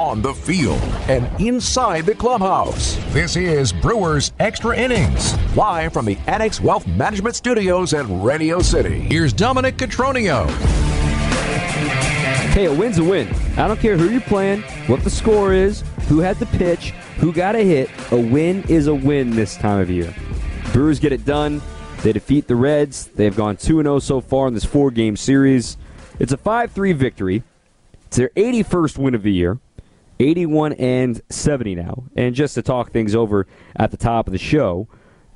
on the field, and inside the clubhouse. This is Brewers Extra Innings, live from the Annex Wealth Management Studios at Radio City. Here's Dominic Cotroneo. Hey, a win's a win. I don't care who you're playing, what the score is, who had the pitch, who got a hit. A win is a win this time of year. Brewers get it done. They defeat the Reds. They've gone 2 0 so far in this four game series. It's a 5 3 victory. It's their 81st win of the year. 81 and 70 now. And just to talk things over at the top of the show,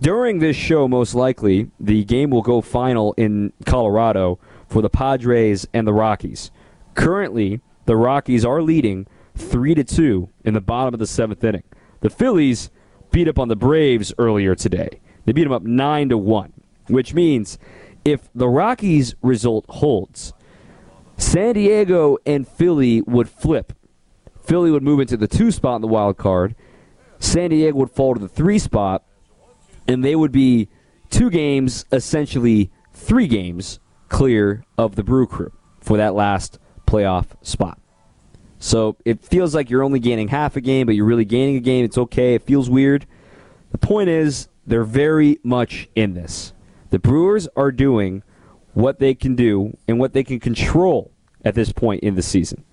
during this show, most likely, the game will go final in Colorado for the Padres and the Rockies. Currently, the Rockies are leading 3 to 2 in the bottom of the seventh inning. The Phillies beat up on the Braves earlier today. They beat them up 9 to 1, which means if the Rockies result holds, San Diego and Philly would flip. Philly would move into the 2 spot in the wild card. San Diego would fall to the 3 spot and they would be two games, essentially 3 games clear of the Brew Crew for that last playoff spot. So it feels like you're only gaining half a game, but you're really gaining a game. It's okay. It feels weird. The point is, they're very much in this. The Brewers are doing what they can do and what they can control at this point in the season.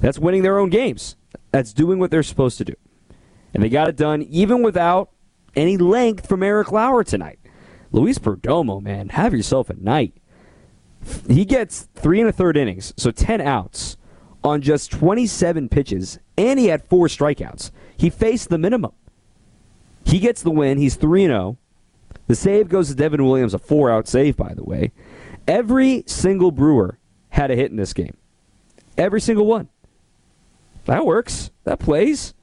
That's winning their own games. That's doing what they're supposed to do. And they got it done even without any length from Eric Lauer tonight. Luis Perdomo, man, have yourself a night. He gets three and a third innings, so 10 outs on just 27 pitches, and he had four strikeouts. He faced the minimum. He gets the win. He's 3 0. The save goes to Devin Williams, a four out save, by the way. Every single Brewer had a hit in this game. Every single one. That works. That plays.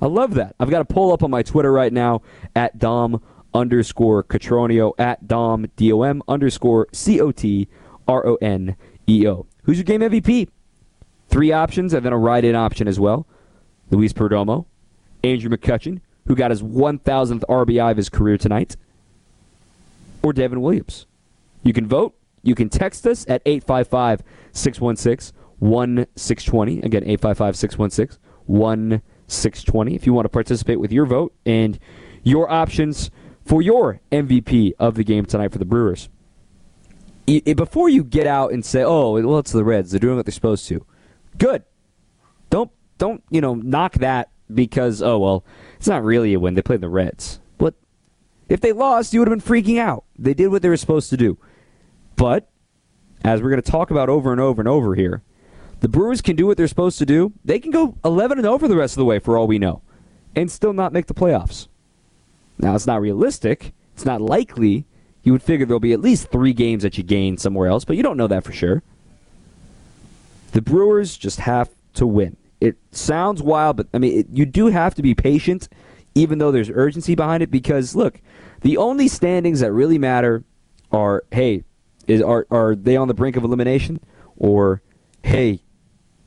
I love that. I've got a poll up on my Twitter right now at Dom underscore Cotroneo, at Dom, D O M underscore C O T R O N E O. Who's your game MVP? Three options and then a ride in option as well. Luis Perdomo, Andrew McCutchen, who got his 1,000th RBI of his career tonight, or Devin Williams. You can vote. You can text us at 855 616 1620. Again, 855 616 1620 if you want to participate with your vote and your options for your MVP of the game tonight for the Brewers. Before you get out and say, "Oh, well, it's the Reds. They're doing what they're supposed to," good. Don't don't you know knock that because oh well, it's not really a win. They played the Reds. But if they lost, you would have been freaking out. They did what they were supposed to do. But as we're going to talk about over and over and over here, the Brewers can do what they're supposed to do. They can go 11 and oh over the rest of the way for all we know and still not make the playoffs. Now, it's not realistic. It's not likely. You would figure there'll be at least three games that you gain somewhere else, but you don't know that for sure. The Brewers just have to win. It sounds wild, but I mean, it, you do have to be patient, even though there's urgency behind it. Because look, the only standings that really matter are hey, is are are they on the brink of elimination, or hey,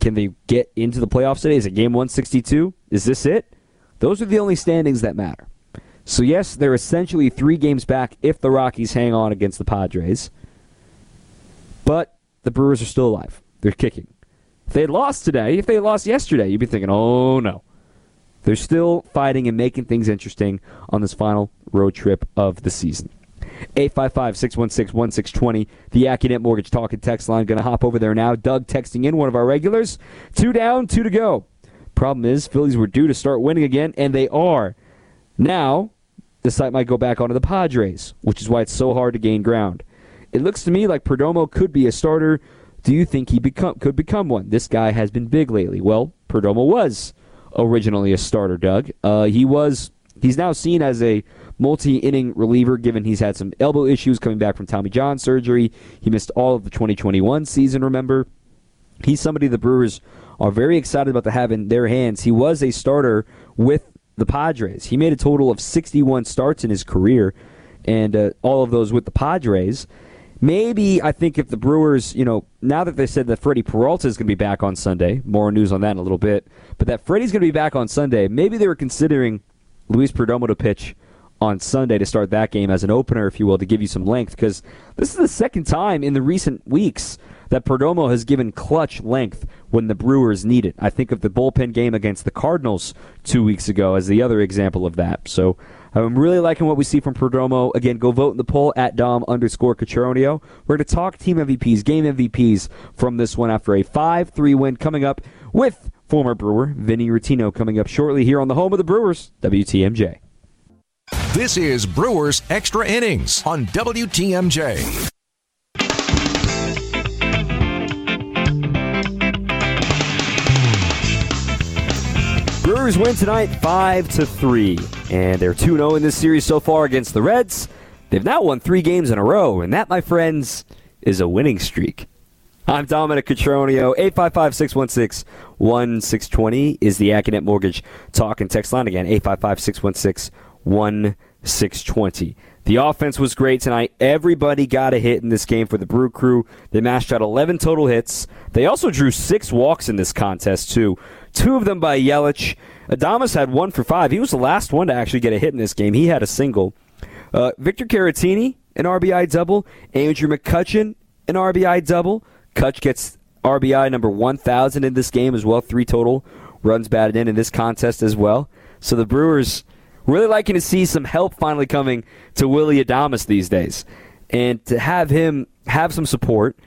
can they get into the playoffs today? Is it game 162? Is this it? Those are the only standings that matter. So, yes, they're essentially three games back if the Rockies hang on against the Padres. But the Brewers are still alive. They're kicking. If they had lost today, if they had lost yesterday, you'd be thinking, oh no. They're still fighting and making things interesting on this final road trip of the season. 855 616 1620. The AccuNet Mortgage Talk and Text line. Going to hop over there now. Doug texting in, one of our regulars. Two down, two to go. Problem is, Phillies were due to start winning again, and they are. Now, the site might go back onto the Padres, which is why it's so hard to gain ground. It looks to me like Perdomo could be a starter. Do you think he become could become one? This guy has been big lately. Well, Perdomo was originally a starter, Doug. Uh, he was. He's now seen as a multi inning reliever, given he's had some elbow issues coming back from Tommy John surgery. He missed all of the 2021 season, remember? He's somebody the Brewers are very excited about to have in their hands. He was a starter with the Padres. He made a total of 61 starts in his career, and uh, all of those with the Padres. Maybe I think if the Brewers, you know, now that they said that Freddie Peralta is going to be back on Sunday, more news on that in a little bit, but that Freddie's going to be back on Sunday, maybe they were considering Luis Perdomo to pitch on Sunday to start that game as an opener, if you will, to give you some length. Because this is the second time in the recent weeks that Perdomo has given clutch length when the Brewers need it. I think of the bullpen game against the Cardinals two weeks ago as the other example of that. So I'm really liking what we see from Perdomo. Again, go vote in the poll at Dom underscore Cotroneo. We're going to talk team MVPs, game MVPs from this one after a 5 3 win coming up with former Brewer Vinny Rottino coming up shortly here on the home of the Brewers, WTMJ. This is Brewers Extra Innings on WTMJ. Brewers win tonight 5 to 3, and they're 2 0 in this series so far against the Reds. They've now won three games in a row, and that, my friends, is a winning streak. I'm Dominic Cotroneo. 855 616 1620 is the Accunet Mortgage talk and text line. Again, 855 616 1620. The offense was great tonight. Everybody got a hit in this game for the Brew Crew. They mashed out 11 total hits. They also drew six walks in this contest, too. Two of them by Yelich. Adames had one for five. He was the last one to actually get a hit in this game. He had a single. Uh, Victor Caratini, an RBI double. Andrew McCutchen, an RBI double. Kutch gets RBI number 1,000 in this game as well. Three total runs batted in in this contest as well. So the Brewers really liking to see some help finally coming to Willie Adames these days. And to have him have some support,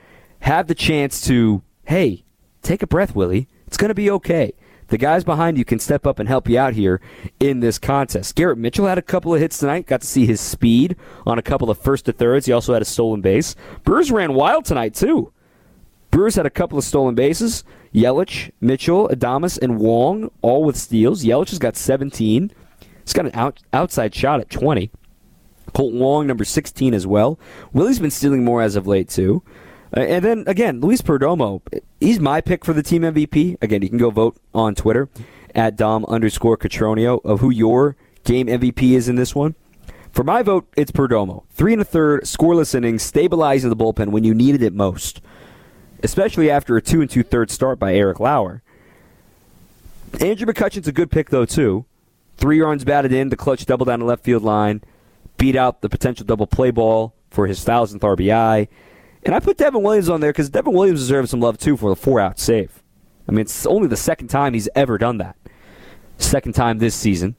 have the chance to, hey, take a breath, Willie. It's going to be okay. The guys behind you can step up and help you out here in this contest. Garrett Mitchell had a couple of hits tonight. Got to see his speed on a couple of first to thirds. He also had a stolen base. Brewers ran wild tonight, too. Brewers had a couple of stolen bases. Yelich, Mitchell, Adames, and Wong all with steals. Yelich has got 17. He's got an out, outside shot at 20. Colt Wong, number 16 as well. Willie's been stealing more as of late, too. Uh, and then, again, Luis Perdomo, he's my pick for the team MVP. Again, you can go vote on Twitter at Dom underscore Cotroneo of who your game MVP is in this one. For my vote, it's Perdomo. Three and a third, scoreless innings, stabilizing the bullpen when you needed it most, especially after a two and two third start by Eric Lauer. Andrew McCutchen's a good pick, though, too. Three runs batted in, the clutch double down the left field line, beat out the potential double play ball for his thousandth RBI. And I put Devin Williams on there because Devin Williams deserves some love too for the four out save. I mean, it's only the second time he's ever done that. Second time this season.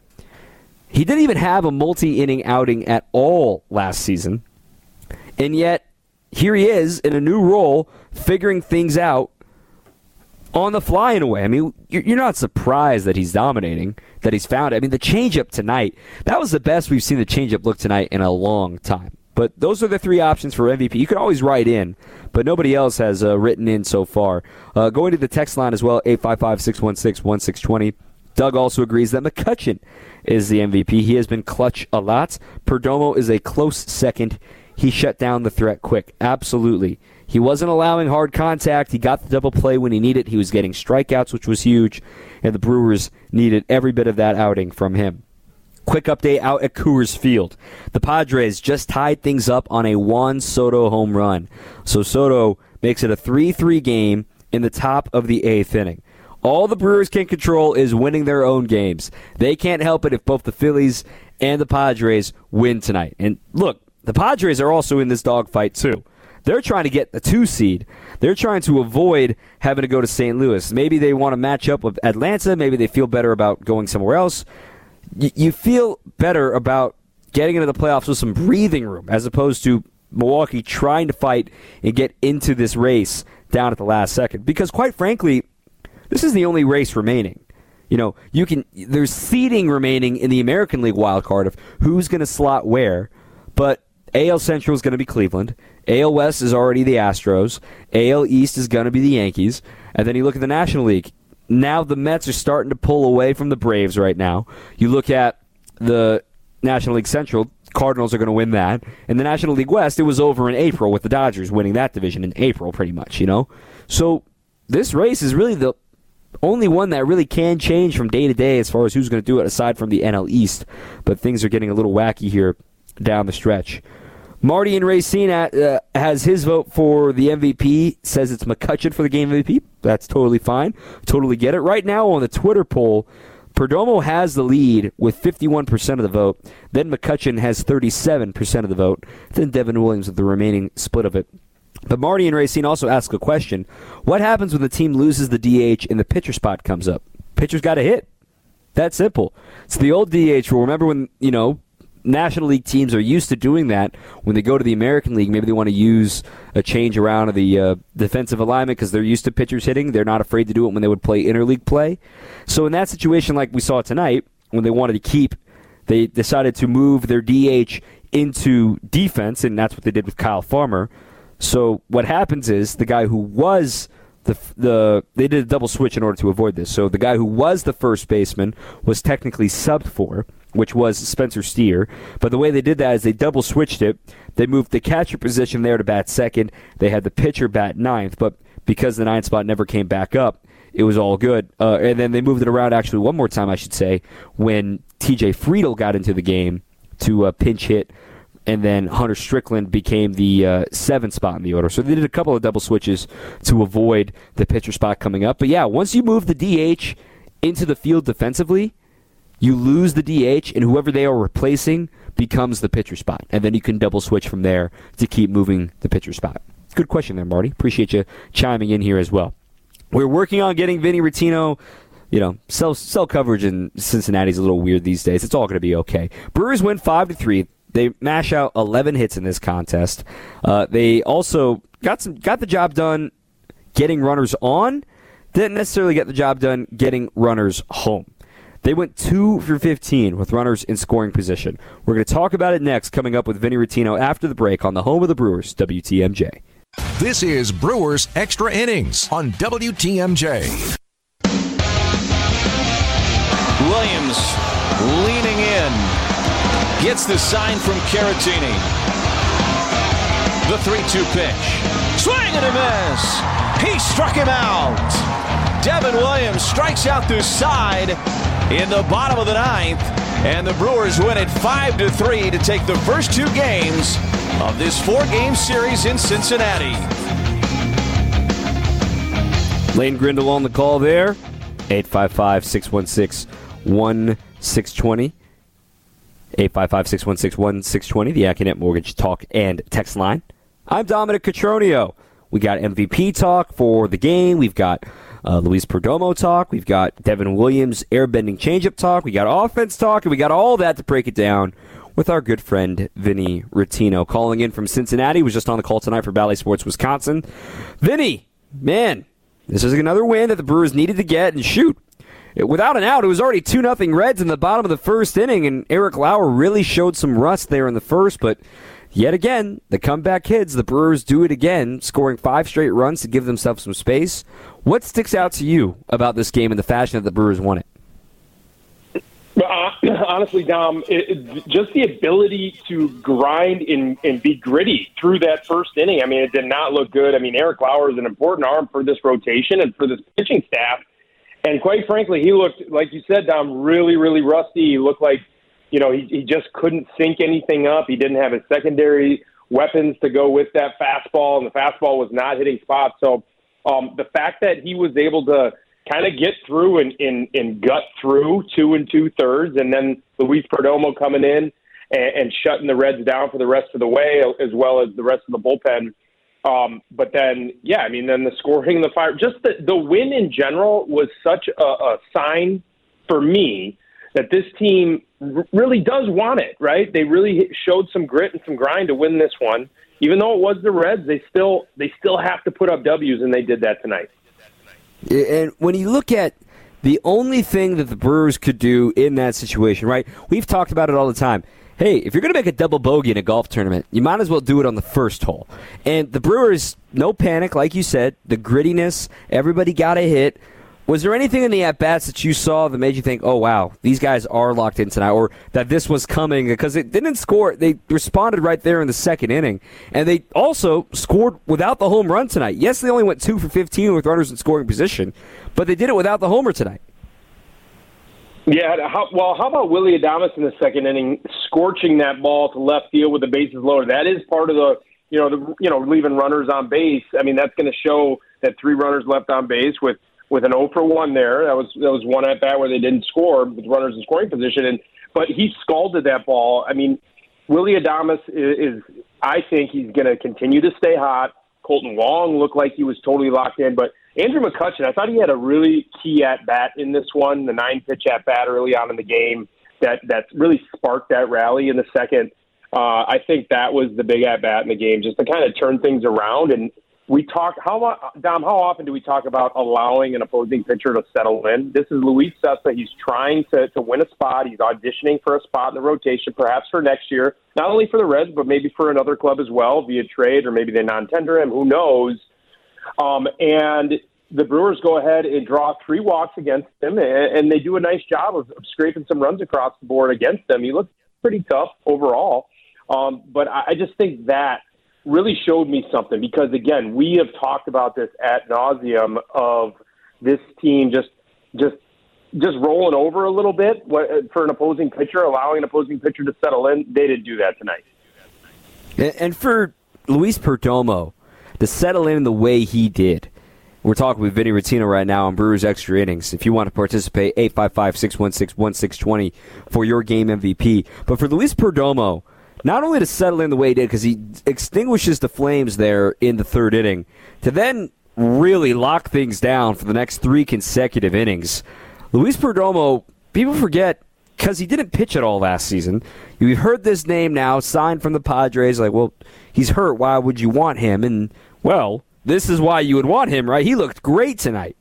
He didn't even have a multi inning outing at all last season. And yet, here he is in a new role, figuring things out on the fly in a way. I mean, you're not surprised that he's dominating, that he's found it. I mean, the changeup tonight, that was the best we've seen the changeup look tonight in a long time. But those are the three options for MVP. You can always write in, but nobody else has uh, written in so far. Uh, going to the text line as well, 855 616 1620. Doug also agrees that McCutchen is the MVP. He has been clutch a lot. Perdomo is a close second. He shut down the threat quick. Absolutely. He wasn't allowing hard contact. He got the double play when he needed. He was getting strikeouts, which was huge, and the Brewers needed every bit of that outing from him. Quick update out at Coors Field. The Padres just tied things up on a Juan Soto home run. So Soto makes it a 3 3 game in the top of the eighth inning. All the Brewers can control is winning their own games. They can't help it if both the Phillies and the Padres win tonight. And look, the Padres are also in this dogfight too. They're trying to get the two seed. They're trying to avoid having to go to St. Louis. Maybe they want to match up with Atlanta. Maybe they feel better about going somewhere else you feel better about getting into the playoffs with some breathing room as opposed to Milwaukee trying to fight and get into this race down at the last second. Because quite frankly, this is the only race remaining. You know, you can there's seeding remaining in the American League wild card of who's going to slot where, but AL Central is going to be Cleveland. AL West is already the Astros. AL East is going to be the Yankees. And then you look at the National League now the Mets are starting to pull away from the Braves right now. You look at the National League Central, Cardinals are going to win that. In the National League West, it was over in April with the Dodgers winning that division in April, pretty much, you know? So this race is really the only one that really can change from day to day as far as who's going to do it aside from the NL East. But things are getting a little wacky here down the stretch. Marty and Racine uh, has his vote for the MVP. Says it's McCutchen for the game MVP. That's totally fine. Totally get it. Right now on the Twitter poll, Perdomo has the lead with 51% of the vote. Then McCutchen has 37% of the vote. Then Devin Williams with the remaining split of it. But Marty and Racine also ask a question: What happens when the team loses the DH and the pitcher spot comes up? Pitcher's got to hit. That simple. It's the old DH rule. Remember when you know National League teams are used to doing that. When they go to the American League, maybe they want to use a change around of the uh, defensive alignment because they're used to pitchers hitting. They're not afraid to do it when they would play interleague play. So in that situation, like we saw tonight, when they wanted to keep, they decided to move their DH into defense, and that's what they did with Kyle Farmer. So what happens is the guy who was the the they did a double switch in order to avoid this. So the guy who was the first baseman was technically subbed for, which was Spencer Steer. But the way they did that is they double switched it. They moved the catcher position there to bat second. They had the pitcher bat ninth, but because the ninth spot never came back up, it was all good. Uh, and then they moved it around actually one more time, I should say, when T.J. Friedl got into the game to uh, pinch hit and then Hunter Strickland became the uh, seventh spot in the order. So they did a couple of double switches to avoid the pitcher spot coming up. But yeah, once you move the DH into the field defensively, you lose the DH, and whoever they are replacing becomes the pitcher spot. And then you can double switch from there to keep moving the pitcher spot. Good question there, Marty. Appreciate you chiming in here as well. We're working on getting Vinny Rottino you know, cell cell coverage in Cincinnati's a little weird these days. It's all going to be okay. Brewers win five to three. They mash out 11 hits in this contest. Uh, they also got some got the job done getting runners on. Didn't necessarily get the job done getting runners home. They went 2 for 15 with runners in scoring position. We're going to talk about it next, coming up with Vinny Rottino after the break on the home of the Brewers, WTMJ. This is Brewers Extra Innings on WTMJ. Williams leaning in Gets the sign from Caratini. The 3 2 pitch. Swing and a miss. He struck him out. Devin Williams strikes out the side in the bottom of the ninth. And the Brewers win it 5 to 3 to take the first two games of this four game series in Cincinnati. Lane Grindle on the call there. 855 616 1620. 855 616 1620, the Accunet Mortgage Talk and Text Line. I'm Dominic Cotroneo. We got MVP talk for the game. We've got uh, Luis Perdomo talk. We've got Devin Williams airbending changeup talk. We got offense talk, and we got all that to break it down with our good friend Vinny Rottino calling in from Cincinnati. Was just on the call tonight for Bally Sports Wisconsin. Vinny, man, this is another win that the Brewers needed to get. And shoot, without an out, it was already 2 0 Reds in the bottom of the first inning, and Eric Lauer really showed some rust there in the first, but yet again, the comeback kids, the Brewers do it again, scoring five straight runs to give themselves some space. What sticks out to you about this game and the fashion that the Brewers won it? Uh, honestly, Dom, it, just the ability to grind and, and be gritty through that first inning. I mean, it did not look good. I mean, Eric Lauer is an important arm for this rotation and for this pitching staff. And quite frankly, he looked, like you said, Dom, really, really rusty. He looked like, you know, he, he just couldn't sync anything up. He didn't have his secondary weapons to go with that fastball, and the fastball was not hitting spots. So um, the fact that he was able to kind of get through and, and, and gut through two and two thirds, and then Luis Perdomo coming in and, and shutting the Reds down for the rest of the way, as well as the rest of the bullpen – um, but then, yeah, I mean, then the scoring, the fire, just the, the win in general was such a, a sign for me that this team really does want it, right? They really showed some grit and some grind to win this one. Even though it was the Reds, they still they still have to put up W's, and they did that tonight. And when you look at the only thing that the Brewers could do in that situation, right? We've talked about it all the time hey, if you're going to make a double bogey in a golf tournament, you might as well do it on the first hole. And the Brewers, no panic, like you said, the grittiness, everybody got a hit. Was there anything in the at bats that you saw that made you think, "Oh wow, these guys are locked in tonight," or that this was coming? Because it didn't score; they responded right there in the second inning, and they also scored without the home run tonight. Yes, they only went two for fifteen with runners in scoring position, but they did it without the homer tonight. Yeah, how, well, how about Willie Adames in the second inning, scorching that ball to left field with the bases loaded? That is part of the, you know, the you know leaving runners on base. I mean, that's going to show that three runners left on base with with an 0 for one there. That was that was one at bat where they didn't score with runners in scoring position, and but he scalded that ball. I mean, Willie Adames is, is I think he's going to continue to stay hot. Kolten Wong looked like he was totally locked in, but Andrew McCutchen, I thought he had a really key at bat in this one, the nine pitch at bat early on in the game that that really sparked that rally in the second. Uh, I think that was the big at bat in the game, just to kind of turn things around. And we talk how Dom, how often do we talk about allowing an opposing pitcher to settle in? This is Luis Cessa. He's trying to to win a spot. He's auditioning for a spot in the rotation, perhaps for next year, not only for the Reds but maybe for another club as well via trade or maybe they non-tender him. Who knows? Um, and the Brewers go ahead and draw three walks against him, and, they do a nice job of, of scraping some runs across the board against them. He looked pretty tough overall, um, but I, I just think that really showed me something because again, we have talked about this at nauseum of this team just just just rolling over a little bit for an opposing pitcher, allowing an opposing pitcher to settle in. They didn't do that tonight. And for Luis Perdomo to settle in the way he did we're talking with Vinny Rottino right now on Brewers Extra Innings. If you want to participate, 855 616 1620 for your game MVP. But for Luis Perdomo, not only to settle in the way he did, because he extinguishes the flames there in the third inning, to then really lock things down for the next three consecutive innings. Luis Perdomo, people forget because he didn't pitch at all last season. You've heard this name now, signed from the Padres. Like, well, he's hurt. Why would you want him? And, well, this is why you would want him, right? He looked great tonight.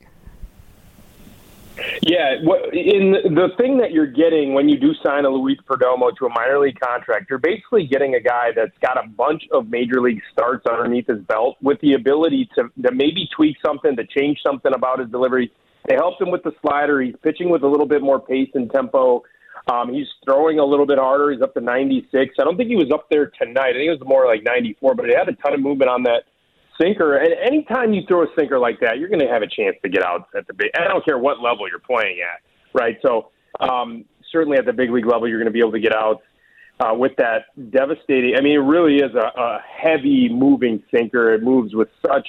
Yeah, in the thing that you're getting when you do sign a Luis Perdomo to a minor league contract, you're basically getting a guy that's got a bunch of major league starts underneath his belt with the ability to, to maybe tweak something, to change something about his delivery. They helped him with the slider. He's pitching with a little bit more pace and tempo. Um, he's throwing a little bit harder. He's up to 96. I don't think he was up there tonight. I think it was more like 94, but he had a ton of movement on that sinker. And anytime you throw a sinker like that, you're going to have a chance to get out at the big. I don't care what level you're playing at, right? So um, certainly at the big league level, you're going to be able to get out uh, with that devastating. I mean, it really is a, a heavy moving sinker. It moves with such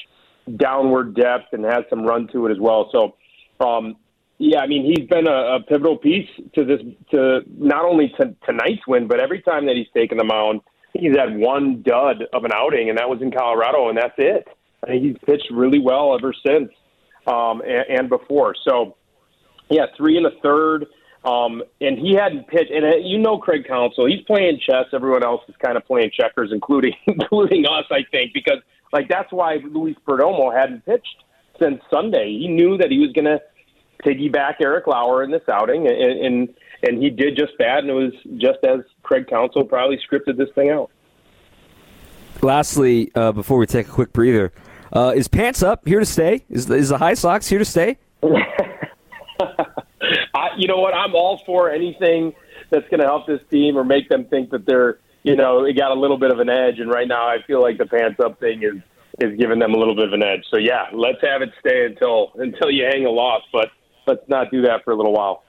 downward depth and has some run to it as well. So. Um, yeah, I mean he's been a, a pivotal piece to this to not only to tonight's win, but every time that he's taken the mound, he's had one dud of an outing, and that was in Colorado, and that's it. I mean, he's pitched really well ever since um, and, and before. So, yeah, three and a third. Um, and he hadn't pitched, and uh, you know Craig Counsell, he's playing chess. Everyone else is kind of playing checkers, including including us, I think, because like that's why Luis Perdomo hadn't pitched since Sunday. He knew that he was going to piggyback Eric Lauer in this outing, and, and and he did just that, and it was just as Craig Counsell probably scripted this thing out. Lastly, uh, before we take a quick breather, uh, is pants up here to stay? Is is the high socks here to stay? I, you know what? I'm all for anything that's going to help this team or make them think that they're, you know, it got a little bit of an edge. And right now, I feel like the pants up thing is is giving them a little bit of an edge. So yeah, let's have it stay until until you hang a loss, but let's not do that for a little while.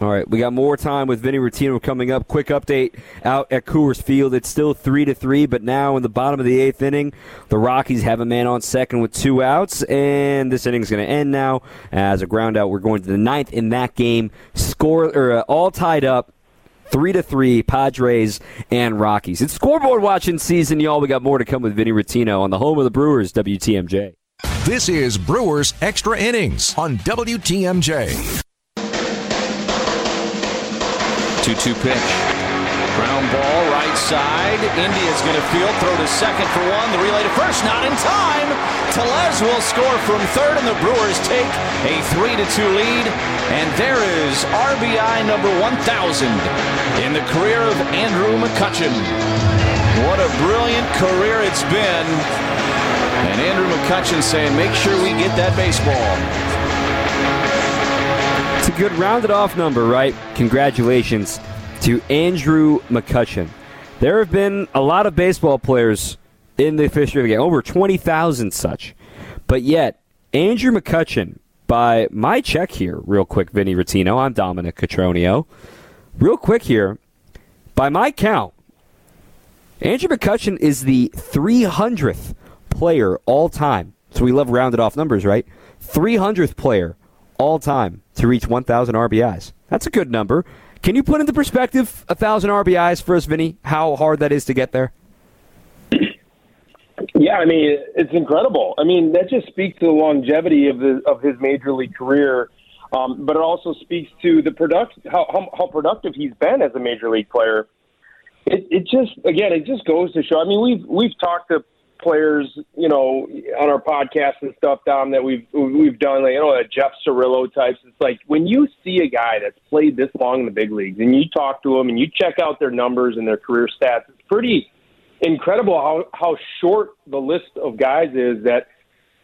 All right, we got more time with Vinny Rottino coming up. Quick update out at Coors Field. It's still three to three, but now in the bottom of the eighth inning, the Rockies have a man on second with two outs, and this inning's going to end now as a ground out. We're going to the ninth in that game. Score or uh, all tied up. Three to three, Padres and Rockies. It's scoreboard watching season, y'all. We got more to come with Vinny Rottino on the home of the Brewers, WTMJ. This is Brewers Extra Innings on WTMJ. 2 2 pitch. Ground ball, right side. India's going to field, throw to second for one. The relay to first, not in time. Tellez will score from third, and the Brewers take a 3 to 2 lead. And there is RBI number 1000 in the career of Andrew McCutchen. What a brilliant career it's been. And Andrew McCutchen saying, make sure we get that baseball. Good rounded off number, right? Congratulations to Andrew McCutchen. There have been a lot of baseball players in the history of the game, over 20,000 such. But yet, Andrew McCutchen, by my check here, real quick, Vinny Rottino, I'm Dominic Cotroneo. Real quick here, by my count, Andrew McCutchen is the 300th player all time. So we love rounded off numbers, right? 300th player all time to reach 1,000 RBIs. That's a good number. Can you put into perspective 1,000 RBIs for us, Vinny, how hard that is to get there? Yeah, I mean it's incredible. I mean that just speaks to the longevity of the of his major league career, um, but it also speaks to the product how, how how productive he's been as a major league player. It it just again it just goes to show. I mean we've we've talked to players, you know, on our podcast and stuff, Dom, that we've we've done, like you know, Jeff Cirillo types. It's like when you see a guy that's played this long in the big leagues, and you talk to them and you check out their numbers and their career stats, it's pretty incredible how how short the list of guys is that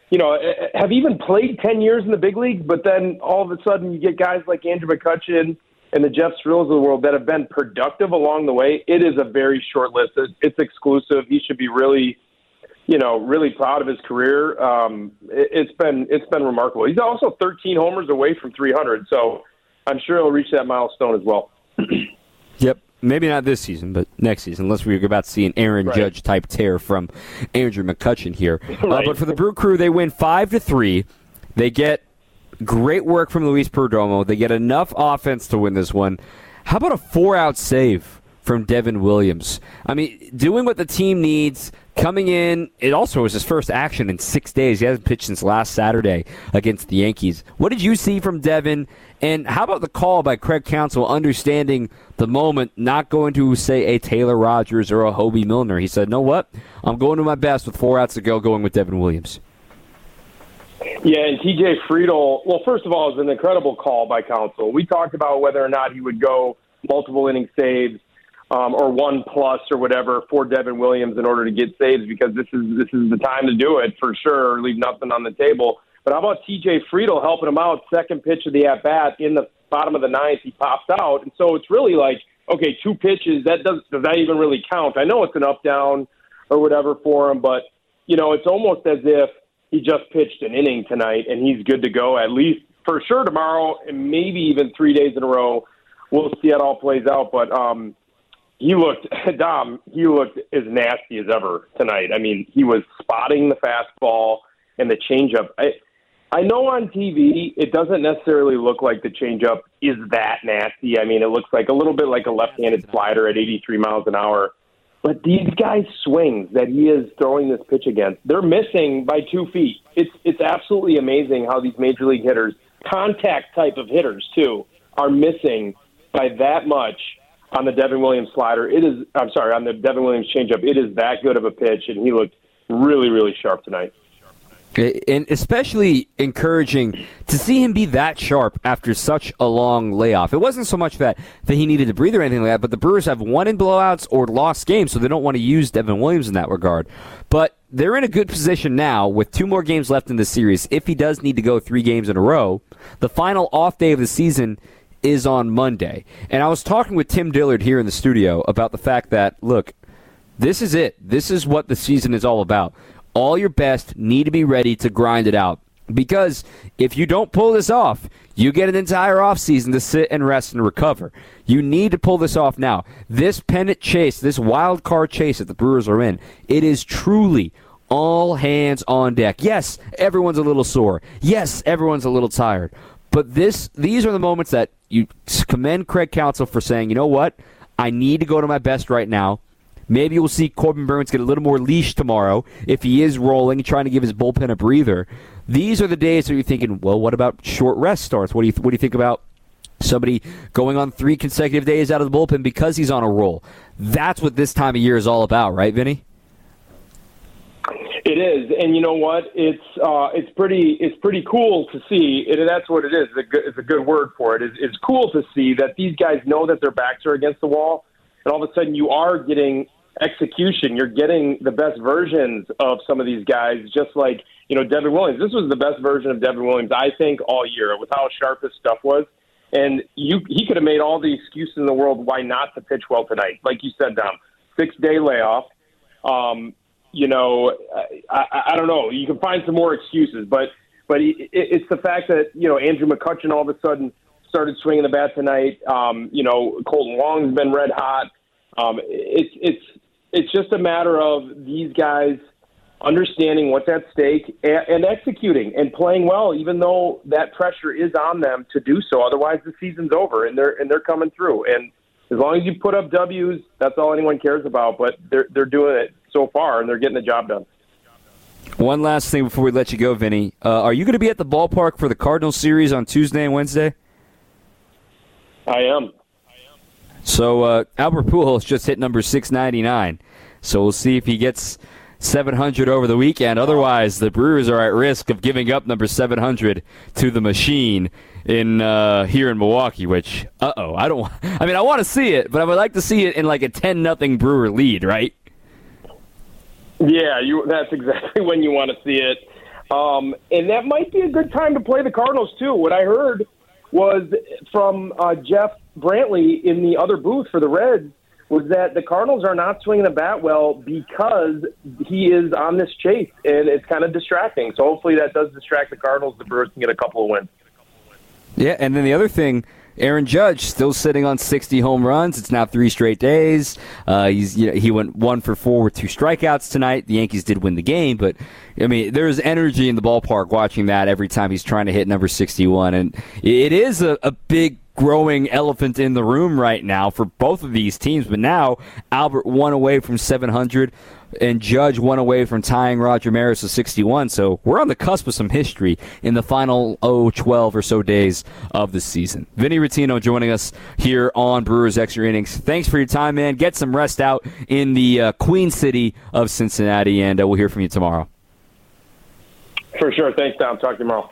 you know eh, eh, have even played ten years in the big leagues, but then all of a sudden you get guys like Andrew McCutchen and the Jeff Cirillos of the world that have been productive along the way. It is a very short list. It's exclusive. He should be really, you know, really proud of his career. Um, it, it's been it's been remarkable. He's also 13 homers away from 300, so I'm sure he'll reach that milestone as well. yep maybe not this season, but next season, unless we're about to see an Aaron right. Judge type tear from Andrew McCutchen here. Right. Uh, but for the Brew Crew, they win five to three. They get great work from Luis Perdomo. They get enough offense to win this one. How about a four-out save from Devin Williams? I mean, doing what the team needs. Coming in, it also was his first action in six days. He hasn't pitched since last Saturday against the Yankees. What did you see from Devin? And how about the call by Craig Counsell, understanding the moment, not going to say a Taylor Rogers or a Hoby Milner? He said, "No, what? I'm going to my best with four outs to go, going with Devin Williams." Yeah, and TJ Friedl. Well, first of all, it was an incredible call by Counsell. We talked about whether or not he would go multiple inning saves um, or one plus or whatever for Devin Williams in order to get saves because this is this is the time to do it for sure. Leave nothing on the table. But how about TJ Friedl helping him out? Second pitch of the at bat in the bottom of the ninth, he pops out, and so it's really like okay, two pitches. That does does that even really count? I know it's an up down or whatever for him, but you know it's almost as if he just pitched an inning tonight and he's good to go at least for sure tomorrow and maybe even three days in a row. We'll see how it all plays out, but um, he looked Dom. He looked as nasty as ever tonight. I mean, he was spotting the fastball and the changeup. I, I know on TV it doesn't necessarily look like the changeup is that nasty. I mean, it looks like a little bit like a left-handed slider at 83 miles an hour. But these guys' swings that he is throwing this pitch against, they're missing by two feet. It's it's absolutely amazing how these major league hitters, contact type of hitters too, are missing by that much on the Devin Williams slider. It is I'm sorry on the Devin Williams changeup. It is that good of a pitch, and he looked really really sharp tonight. Eh, and especially encouraging to see him be that sharp after such a long layoff. It wasn't so much that, that he needed to breathe or anything like that, but the Brewers have won in blowouts or lost games, so they don't want to use Devin Williams in that regard. But they're in a good position now with two more games left in the series. If he does need to go three games in a row, the final off day of the season is on Monday. And I was talking with Tim Dillard here in the studio about the fact that, look, this is it. This is what the season is all about all your best, need to be ready to grind it out. Because if you don't pull this off, you get an entire offseason to sit and rest and recover. You need to pull this off now. This pennant chase, this wild card chase that the Brewers are in, it is truly all hands on deck. Yes, everyone's a little sore. Yes, everyone's a little tired. But this these are the moments that you commend Craig Counsell for saying, you know what? I need to go to my best right now. Maybe we'll see Corbin Burnes get a little more leash tomorrow if he is rolling, trying to give his bullpen a breather. These are the days that you're thinking, well, what about short rest starts? What do you what do you think about somebody going on three consecutive days out of the bullpen because he's on a roll? That's what this time of year is all about, right, Vinny? It is, and you know what? It's uh, it's pretty it's pretty cool to see. and that's what it is. It's a, good, it's a good word for it. It's, it's cool to see that these guys know that their backs are against the wall, and all of a sudden you are getting execution. You're getting the best versions of some of these guys, just like, you know, Devin Williams. This was the best version of Devin Williams, I think, all year with how sharp his stuff was. And you, he could have made all the excuses in the world why not to pitch well tonight. Like you said, Dom, six day layoff. Um, you know, I, I, don't know. You can find some more excuses, but but it, it's the fact that you know Andrew McCutchen all of a sudden started swinging the bat tonight. Um, you know, Kolten Wong's been red hot. Um, it's it's it's just a matter of these guys understanding what's at stake and, and, executing and playing well, even though that pressure is on them to do so. Otherwise, the season's over, and they're and they're coming through. And as long as you put up W's, that's all anyone cares about. But they're they're doing it so far, and they're getting the job done. One last thing before we let you go, Vinny. Uh, are you going to be at the ballpark for the Cardinals series on Tuesday and Wednesday? I am. So uh, Albert Pujols just hit number 699. So we'll see if he gets 700 over the weekend. Otherwise, the Brewers are at risk of giving up number 700 to the machine in uh, here in Milwaukee. Which, uh oh, I don't. I mean, I want to see it, but I would like to see it in like a 10 nothing Brewer lead, right? Yeah, you. That's exactly when you want to see it, um, and that might be a good time to play the Cardinals too. What I heard was from uh, Jeff Brantley in the other booth for the Reds was that the Cardinals are not swinging the bat well because he is on this chase, and it's kind of distracting. So hopefully that does distract the Cardinals. The Brewers can get a couple of wins. Yeah, and then the other thing Aaron Judge still sitting on 60 home runs. It's now three straight days. Uh, you know, he went one for four with two strikeouts tonight. The Yankees did win the game, but I mean, there's energy in the ballpark watching that every time he's trying to hit number 61, and it is a, a big growing elephant in the room right now for both of these teams. But now Albert one away from 700 and Judge one away from tying Roger Maris to 61. So we're on the cusp of some history in the final oh, 12 or so days of the season. Vinny Rottino joining us here on Brewers Extra Innings. Thanks for your time, man. Get some rest out in the uh, Queen City of Cincinnati, and uh, we'll hear from you tomorrow. For sure. Thanks, Tom. Talk to you tomorrow.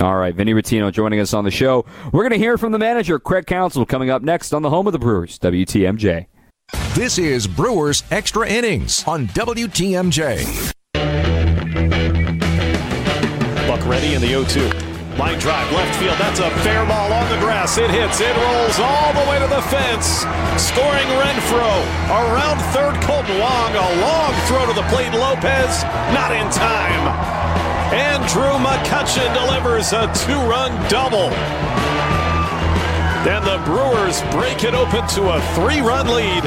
All right, Vinny Rottino joining us on the show. We're going to hear from the manager, Craig Counsell, coming up next on the home of the Brewers, WTMJ. This is Brewers Extra Innings on WTMJ. Buck ready in the 0 2. Line drive, left field. That's a fair ball on the grass. It hits. It rolls all the way to the fence. Scoring Renfroe. Around third, Kolten Wong. A long throw to the plate. Lopez not in time. Andrew McCutchen delivers a two-run double. And the Brewers break it open to a three-run lead.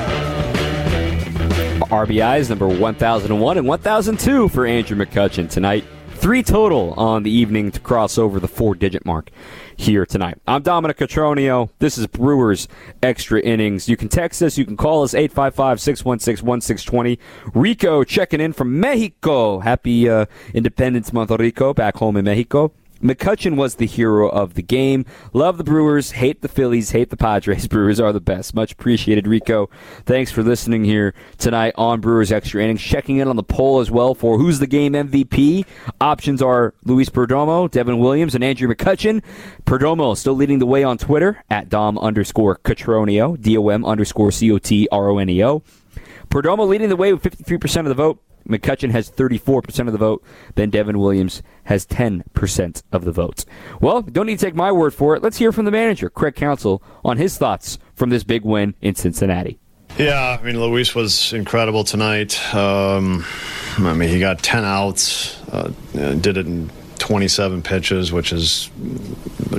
RBIs number 1001 and 1002 for Andrew McCutchen tonight. Three total on the evening to cross over the four digit mark here tonight. I'm Dominic Cotroneo. This is Brewers Extra Innings. You can text us, you can call us 855 616 1620. Rico checking in from Mexico. Happy uh, Independence Month, Rico, back home in Mexico. McCutchen was the hero of the game. Love the Brewers, hate the Phillies, hate the Padres. Brewers are the best. Much appreciated, Rico. Thanks for listening here tonight on Brewers Extra Innings. Checking in on the poll as well for who's the game MVP. Options are Luis Perdomo, Devin Williams, and Andrew McCutchen. Perdomo still leading the way on Twitter at Dom underscore Cotroneo, D-O-M underscore C-O-T-R-O-N-E-O. Perdomo leading the way with 53% of the vote. McCutchen has 34% of the vote. Then Devin Williams has 10% of the vote. Well, don't need to take my word for it. Let's hear from the manager, Craig Counsell, on his thoughts from this big win in Cincinnati. Yeah, I mean, Luis was incredible tonight. Um, I mean, he got 10 outs, uh, did it in 27 pitches, which is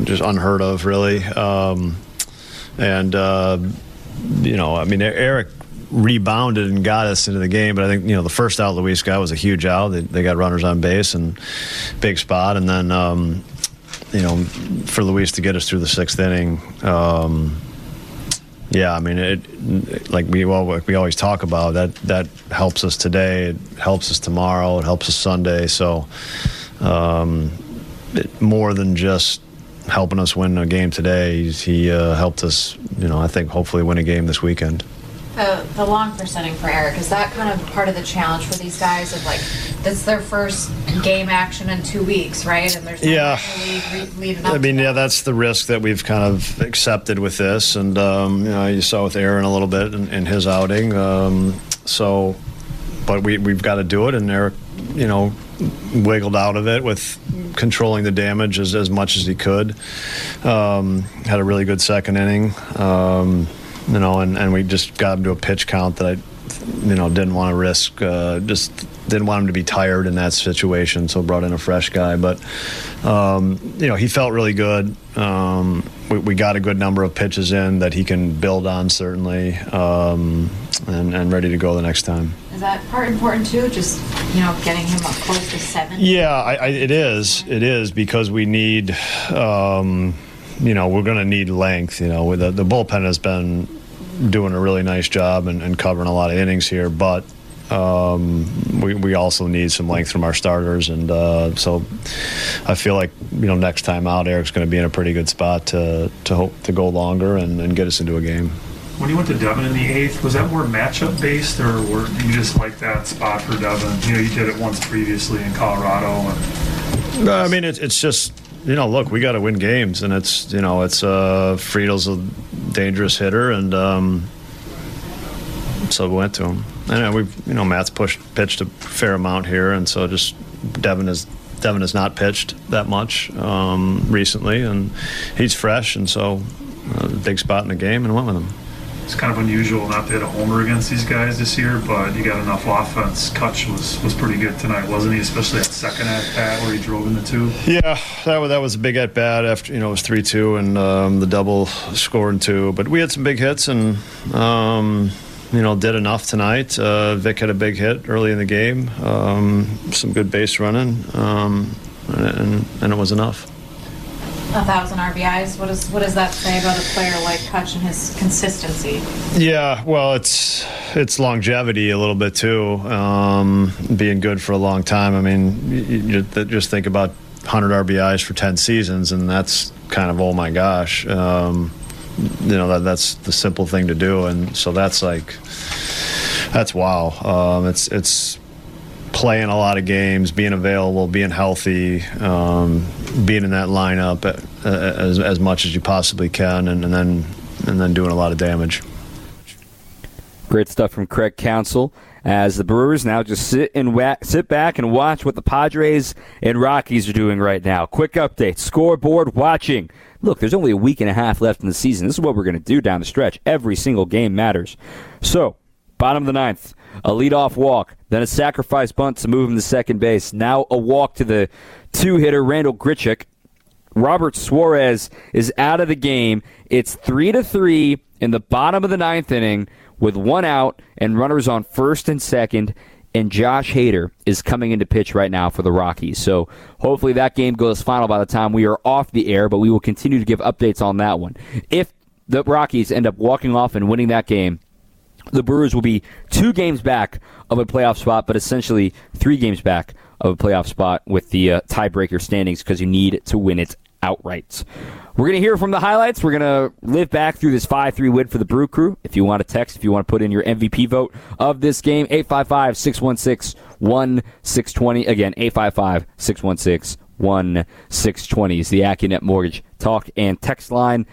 just unheard of, really. Um, and, uh, you know, I mean, Eric rebounded and got us into the game. But I think you know the first out Luis got was a huge out. They, they got runners on base and big spot, and then um, you know for Luis to get us through the sixth inning. Um, yeah, I mean, it like we well, we always talk about that. That helps us today. It helps us tomorrow. It helps us Sunday. So, um, it, more than just helping us win a game today, he uh, helped us. You know, I think hopefully win a game this weekend the, the long percenting for Eric, is that kind of part of the challenge for these guys of like, that's their first game action in two weeks, right? And there's yeah. lead, up I mean, yeah, that. that's the risk that we've kind of accepted with this. And, um, you know, you saw with Aaron a little bit in, in his outing. Um, so, but we, we've got to do it. And Eric, you know, wiggled out of it with controlling the damage as, as much as he could. Um, had a really good second inning. Um, you know, and, and we just got him to a pitch count that I, you know, didn't want to risk. Uh, just didn't want him to be tired in that situation, so brought in a fresh guy. But um, you know, he felt really good. Um, we, we, got a good number of pitches in that he can build on certainly, um, and, and ready to go the next time. Is that part important too? Just you know, getting him up close to seven. Yeah, I, I, it is. It is because we need. Um, you know, we're going to need length. You know, the, the bullpen has been doing a really nice job and, and, covering a lot of innings here, but um, we, we also need some length from our starters, and uh, so I feel like you know next time out, Eric's going to be in a pretty good spot to to hope to go longer and, and get us into a game. When you went to Devin in the eighth, was that more matchup based, or were you just like that spot for Devin? You know, you did it once previously in Colorado. And I mean, it's it's just you know, look, we got to win games, and it's you know, it's uh, Friedl's a dangerous hitter, and um, so we went to him. And we've you know, Matt's pushed pitched a fair amount here, and so just Devin is. Devin has not pitched that much um, recently, and he's fresh, and so uh, big spot in the game, and went with him it's kind of unusual not to hit a homer against these guys this year, but you got enough offense. Kutch was was pretty good tonight, wasn't he? Especially that second at bat where he drove in the two. Yeah, that was, that was a big at bat after you know it was three two and um, the double scored in two. But we had some big hits and. Um, you know, did enough tonight. Uh, Vic had a big hit early in the game, um, some good base running, um, and, and it was enough a thousand RBIs. What does what does that say about a player like Kutch and his consistency? Yeah, well, it's it's longevity a little bit too. Um, being good for a long time. I mean, you, you just think about 100 RBIs for 10 seasons, and that's kind of oh my gosh. Um, you know that that's the simple thing to do, and so that's like that's wow. Um, it's it's playing a lot of games, being available, being healthy, um, being in that lineup as, as much as you possibly can, and, and then and then doing a lot of damage. Great stuff from Craig Counsell. as the Brewers now just sit and wa- sit back and watch what the Padres and Rockies are doing right now. Quick update: scoreboard watching. Look, there's only a week and a half left in the season. This is what we're going to do down the stretch. Every single game matters. So, bottom of the ninth, a leadoff walk, then a sacrifice bunt to move him to second base. Now a walk to the two hitter, Randal Grichuk. Robert Suarez is out of the game. It's three to three in the bottom of the ninth inning with one out and runners on first and second. And Josh Hader is coming into pitch right now for the Rockies. So hopefully that game goes final by the time we are off the air, but we will continue to give updates on that one. If the Rockies end up walking off and winning that game, the Brewers will be two games back of a playoff spot, but essentially three games back of a playoff spot with the uh, tiebreaker standings because you need to win it outright. We're going to hear from the highlights. We're going to live back through this 5 3 win for the Brew Crew. If you want to text, if you want to put in your MVP vote of this game, 855 616 1620. Again, 855 616 1620 is the AccuNet Mortgage talk and text line.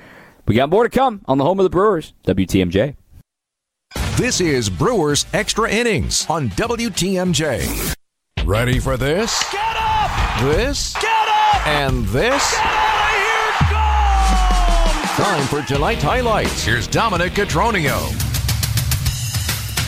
We got more to come on the home of the Brewers, WTMJ. This is Brewers Extra Innings on WTMJ. Ready for this? Get up! This? Get up! And this? Get out of here! Time for tonight's highlights. Here's Dominic Cotroneo.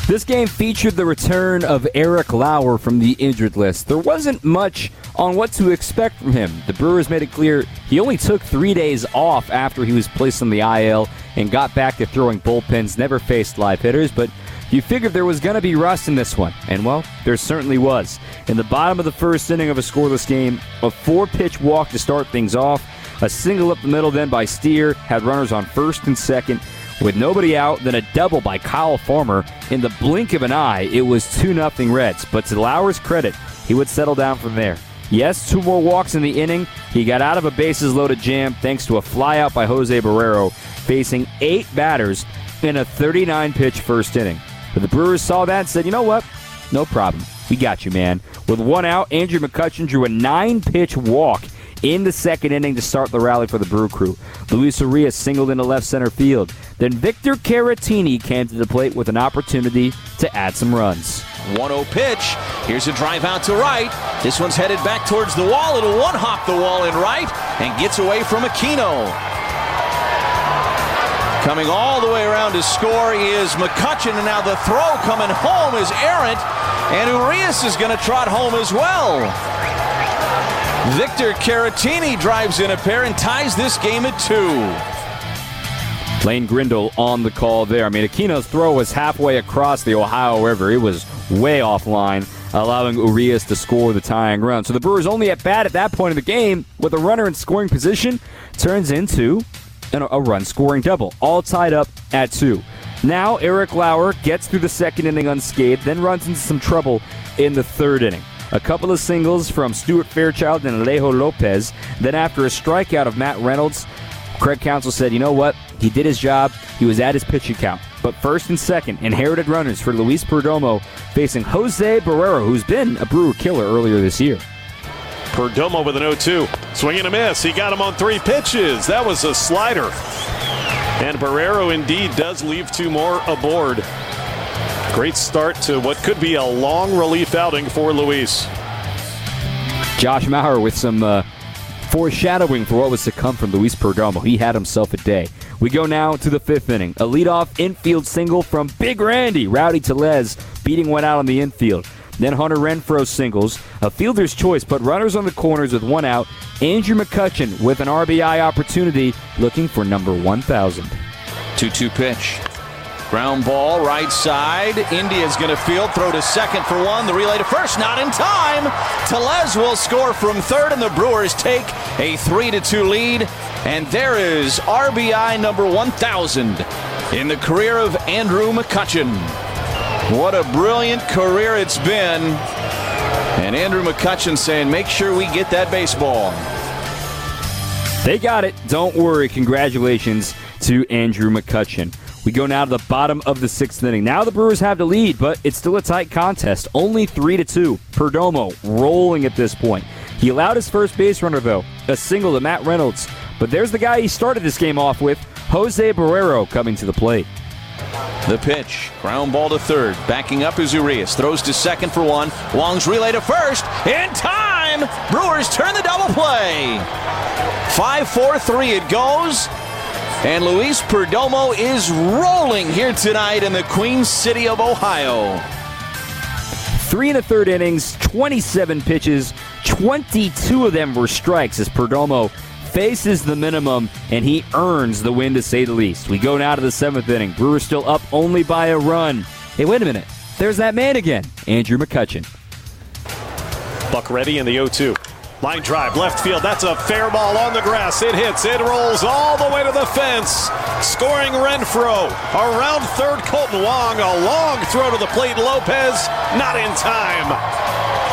This game featured the return of Eric Lauer from the injured list. There wasn't much on what to expect from him. The Brewers made it clear he only took three days off after he was placed on the IL and got back to throwing bullpens, never faced live hitters, but you figured there was going to be rust in this one. And well, there certainly was. In the bottom of the first inning of a scoreless game, a four pitch walk to start things off, a single up the middle then by Steer, had runners on first and second. With nobody out, then a double by Kyle Farmer. In the blink of an eye, it was 2 0 Reds. But to Lauer's credit, he would settle down from there. Yes, two more walks in the inning. He got out of a bases loaded jam thanks to a flyout by Jose Barrero, facing eight batters in a 39 pitch first inning. But the Brewers saw that and said, you know what? No problem. We got you, man. With one out, Andrew McCutchen drew a nine pitch walk in the second inning to start the rally for the Brew Crew. Luis Urias singled into left center field. Then Victor Caratini came to the plate with an opportunity to add some runs. 1 0 pitch. Here's a drive out to right. This one's headed back towards the wall. It'll one hop the wall in right and gets away from Aquino. Coming all the way around to score is McCutchen, and now the throw coming home is errant, and Urias is going to trot home as well. Victor Caratini drives in a pair and ties this game at two. Lane Grindle on the call there. I mean, Aquino's throw was halfway across the Ohio River. It was way offline, allowing Urias to score the tying run. So the Brewers only at bat at that point in the game with a runner in scoring position turns into a run scoring double, all tied up at two. Now Eric Lauer gets through the second inning unscathed, then runs into some trouble in the third inning. A couple of singles from Stuart Fairchild and Alejo Lopez. Then after a strikeout of Matt Reynolds, Craig Counsell said, you know what? He did his job. He was at his pitching count. But first and second, inherited runners for Luis Perdomo facing Jose Barrero, who's been a Brewer killer earlier this year. Perdomo with an 0 2. Swing and a miss. He got him on three pitches. That was a slider. And Barrero indeed does leave two more aboard. Great start to what could be a long relief outing for Luis. Josh Mauer with some uh, foreshadowing for what was to come from Luis Perdomo. He had himself a day. We go now to the fifth inning. A leadoff infield single from Big Randy. Rowdy Tellez beating one out on the infield. Then Hunter Renfroe singles. A fielder's choice, but runners on the corners with one out. Andrew McCutchen with an RBI opportunity looking for number 1,000. 2 2 pitch. Ground ball, right side. India's going to field, throw to second for one. The relay to first, not in time. Tellez will score from third, and the Brewers take a 3 to 2 lead. And there is RBI number 1,000 in the career of Andrew McCutchen. What a brilliant career it's been. And Andrew McCutchen saying, make sure we get that baseball. They got it. Don't worry. Congratulations to Andrew McCutchen. We go now to the bottom of the sixth inning. Now the Brewers have the lead, but it's still a tight contest. Only three to two. Perdomo rolling at this point. He allowed his first base runner though, a single to Matt Reynolds. But there's the guy he started this game off with, Jose Barrero, coming to the plate. The pitch, ground ball to third. Backing up is Urias. Throws to second for one. Wong's relay to first. In time! Brewers turn the double play. 5 4 3 it goes. And Luis Perdomo is rolling here tonight in the Queen City of Ohio. Three and a third innings, 27 pitches, 22 of them were strikes as Perdomo faces the minimum and he earns the win to say the least. We go now to the seventh inning. Brewers still up only by a run. Hey, wait a minute. There's that man again, Andrew McCutchen. Buck ready in the 0 2. Line drive, left field. That's a fair ball on the grass. It hits, it rolls all the way to the fence. Scoring Renfroe. Around third, Kolten Wong. A long throw to the plate. Lopez, not in time.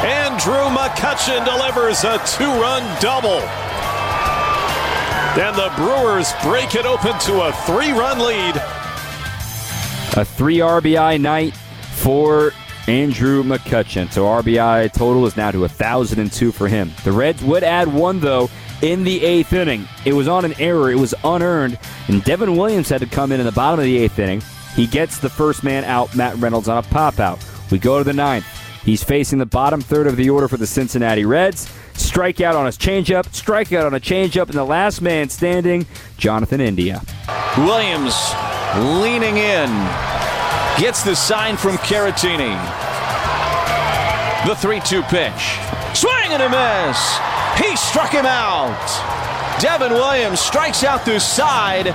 Andrew McCutchen delivers a two run double. And the Brewers break it open to a three run lead. A three RBI night for Andrew McCutchen. So RBI total is now to 1,002 for him. The Reds would add one, though, in the eighth inning. It was on an error, it was unearned, and Devin Williams had to come in in the bottom of the eighth inning. He gets the first man out, Matt Reynolds, on a pop out. We go to the ninth. He's facing the bottom third of the order for the Cincinnati Reds. Strikeout on his changeup, strikeout on a changeup, and the last man standing, Jonathan India. Williams leaning in. Gets the sign from Caratini. The 3 2 pitch. Swing and a miss. He struck him out. Devin Williams strikes out the side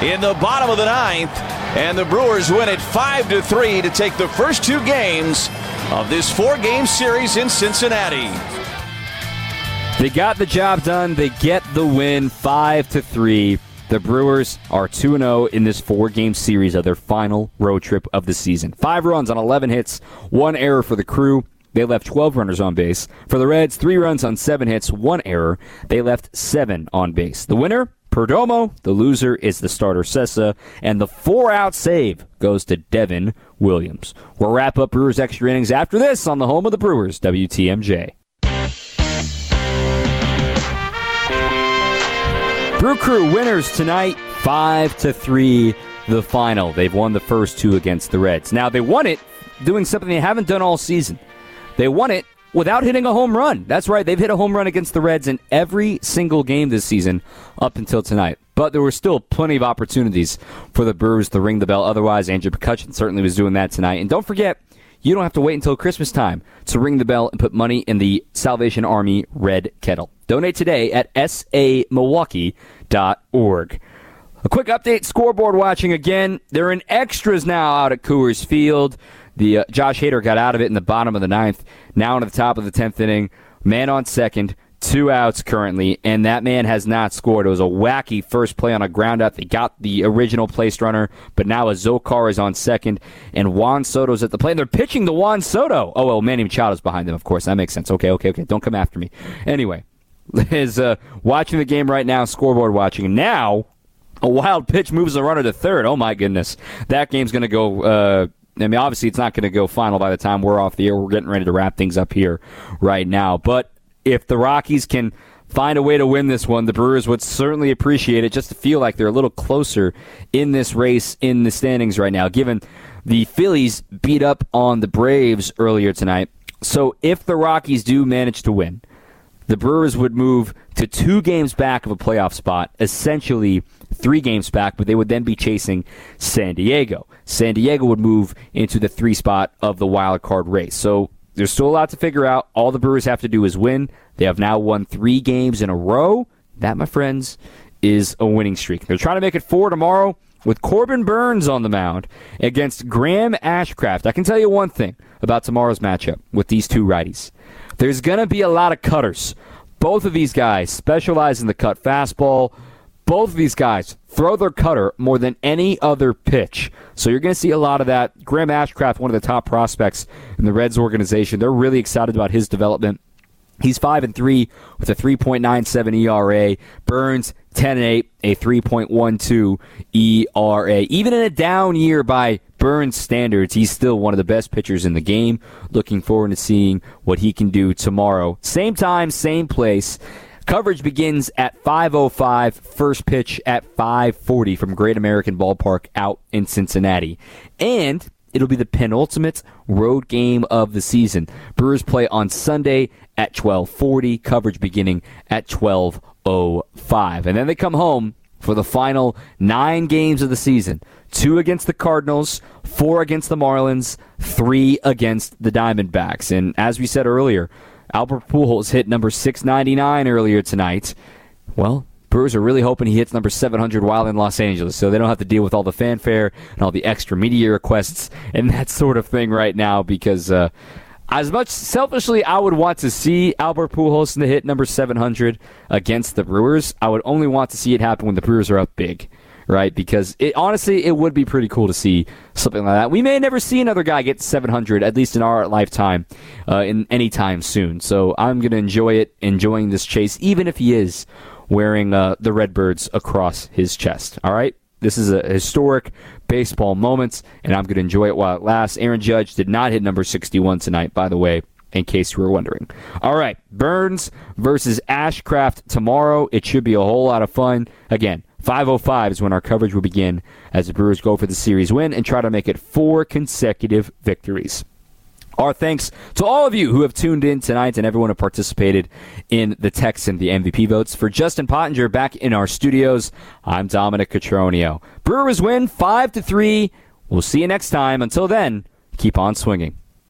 in the bottom of the ninth. And the Brewers win it 5 to 3 to take the first two games of this four game series in Cincinnati. They got the job done. They get the win 5 to 3. The Brewers are 2 0 in this four game series of their final road trip of the season. Five runs on 11 hits, one error for the crew. They left 12 runners on base. For the Reds, three runs on seven hits, one error. They left seven on base. The winner, Perdomo. The loser is the starter, Cessa. And the four out save goes to Devin Williams. We'll wrap up Brewers extra innings after this on the home of the Brewers, WTMJ. Brew Crew winners tonight, five to three. The final. They've won the first two against the Reds. Now they won it doing something they haven't done all season. They won it without hitting a home run. That's right. They've hit a home run against the Reds in every single game this season up until tonight. But there were still plenty of opportunities for the Brewers to ring the bell. Otherwise, Andrew McCutchen certainly was doing that tonight. And don't forget, you don't have to wait until Christmas time to ring the bell and put money in the Salvation Army Red Kettle. Donate today at samilwaukee.org. A quick update scoreboard watching again. They're in extras now out at Coors Field. The uh, Josh Hader got out of it in the bottom of the ninth. Now into the top of the tenth inning. Man on second. Two outs currently, and that man has not scored. It was a wacky first play on a ground out. They got the original placed runner, but now Azocar is on second, and Juan Soto's at the plate. And they're pitching to Juan Soto. Oh, well, Manny Machado's behind them, of course. That makes sense. Okay, okay, okay. Don't come after me. Anyway, is uh, watching the game right now, scoreboard watching. Now, a wild pitch moves the runner to third. Oh, my goodness. That game's going to go. Uh, I mean, obviously, it's not going to go final by the time we're off the air. We're getting ready to wrap things up here right now. But if the Rockies can find a way to win this one, the Brewers would certainly appreciate it just to feel like they're a little closer in this race in the standings right now, given the Phillies beat up on the Braves earlier tonight. So if the Rockies do manage to win, the Brewers would move to two games back of a playoff spot, essentially three games back, but they would then be chasing San Diego. San Diego would move into the three spot of the wild card race. So there's still a lot to figure out. All the Brewers have to do is win. They have now won three games in a row. That, my friends, is a winning streak. They're trying to make it four tomorrow with Corbin Burnes on the mound against Graham Ashcraft. I can tell you one thing about tomorrow's matchup with these two righties. There's going to be a lot of cutters. Both of these guys specialize in the cut fastball. Both of these guys throw their cutter more than any other pitch. So you're going to see a lot of that. Graham Ashcraft, one of the top prospects in the Reds organization, they're really excited about his development. He's five and three with a 3.97 ERA. Burnes 10 and 8, a 3.12 ERA. Even in a down year by Burnes standards, he's still one of the best pitchers in the game. Looking forward to seeing what he can do tomorrow. Same time, same place. Coverage begins at 5:05, first pitch at 5:40 from Great American Ballpark out in Cincinnati. And it'll be the penultimate road game of the season. Brewers play on Sunday at 12:40, coverage beginning at 12:05. And then they come home for the final 9 games of the season. 2 against the Cardinals, 4 against the Marlins, 3 against the Diamondbacks. And as we said earlier, Albert Pujols hit number 699 earlier tonight. Well, Brewers are really hoping he hits number 700 while in Los Angeles, so they don't have to deal with all the fanfare and all the extra media requests and that sort of thing right now. Because uh, as much selfishly, I would want to see Albert Pujols in the hit number 700 against the Brewers. I would only want to see it happen when the Brewers are up big right? Because it, honestly, it would be pretty cool to see something like that. We may never see another guy get 700, at least in our lifetime, uh, in any time soon. So I'm going to enjoy it, enjoying this chase, even if he is wearing uh, the Redbirds across his chest. All right. This is a historic baseball moment, and I'm going to enjoy it while it lasts. Aaron Judge did not hit number 61 tonight, by the way in case you were wondering. All right, Burnes versus Ashcraft tomorrow. It should be a whole lot of fun. Again, 5.05 is when our coverage will begin as the Brewers go for the series win and try to make it four consecutive victories. Our thanks to all of you who have tuned in tonight and everyone who participated in the text and the MVP votes. For Justin Pottinger back in our studios, I'm Dominic Cotroneo. Brewers win 5 to 3. We'll see you next time. Until then, keep on swinging.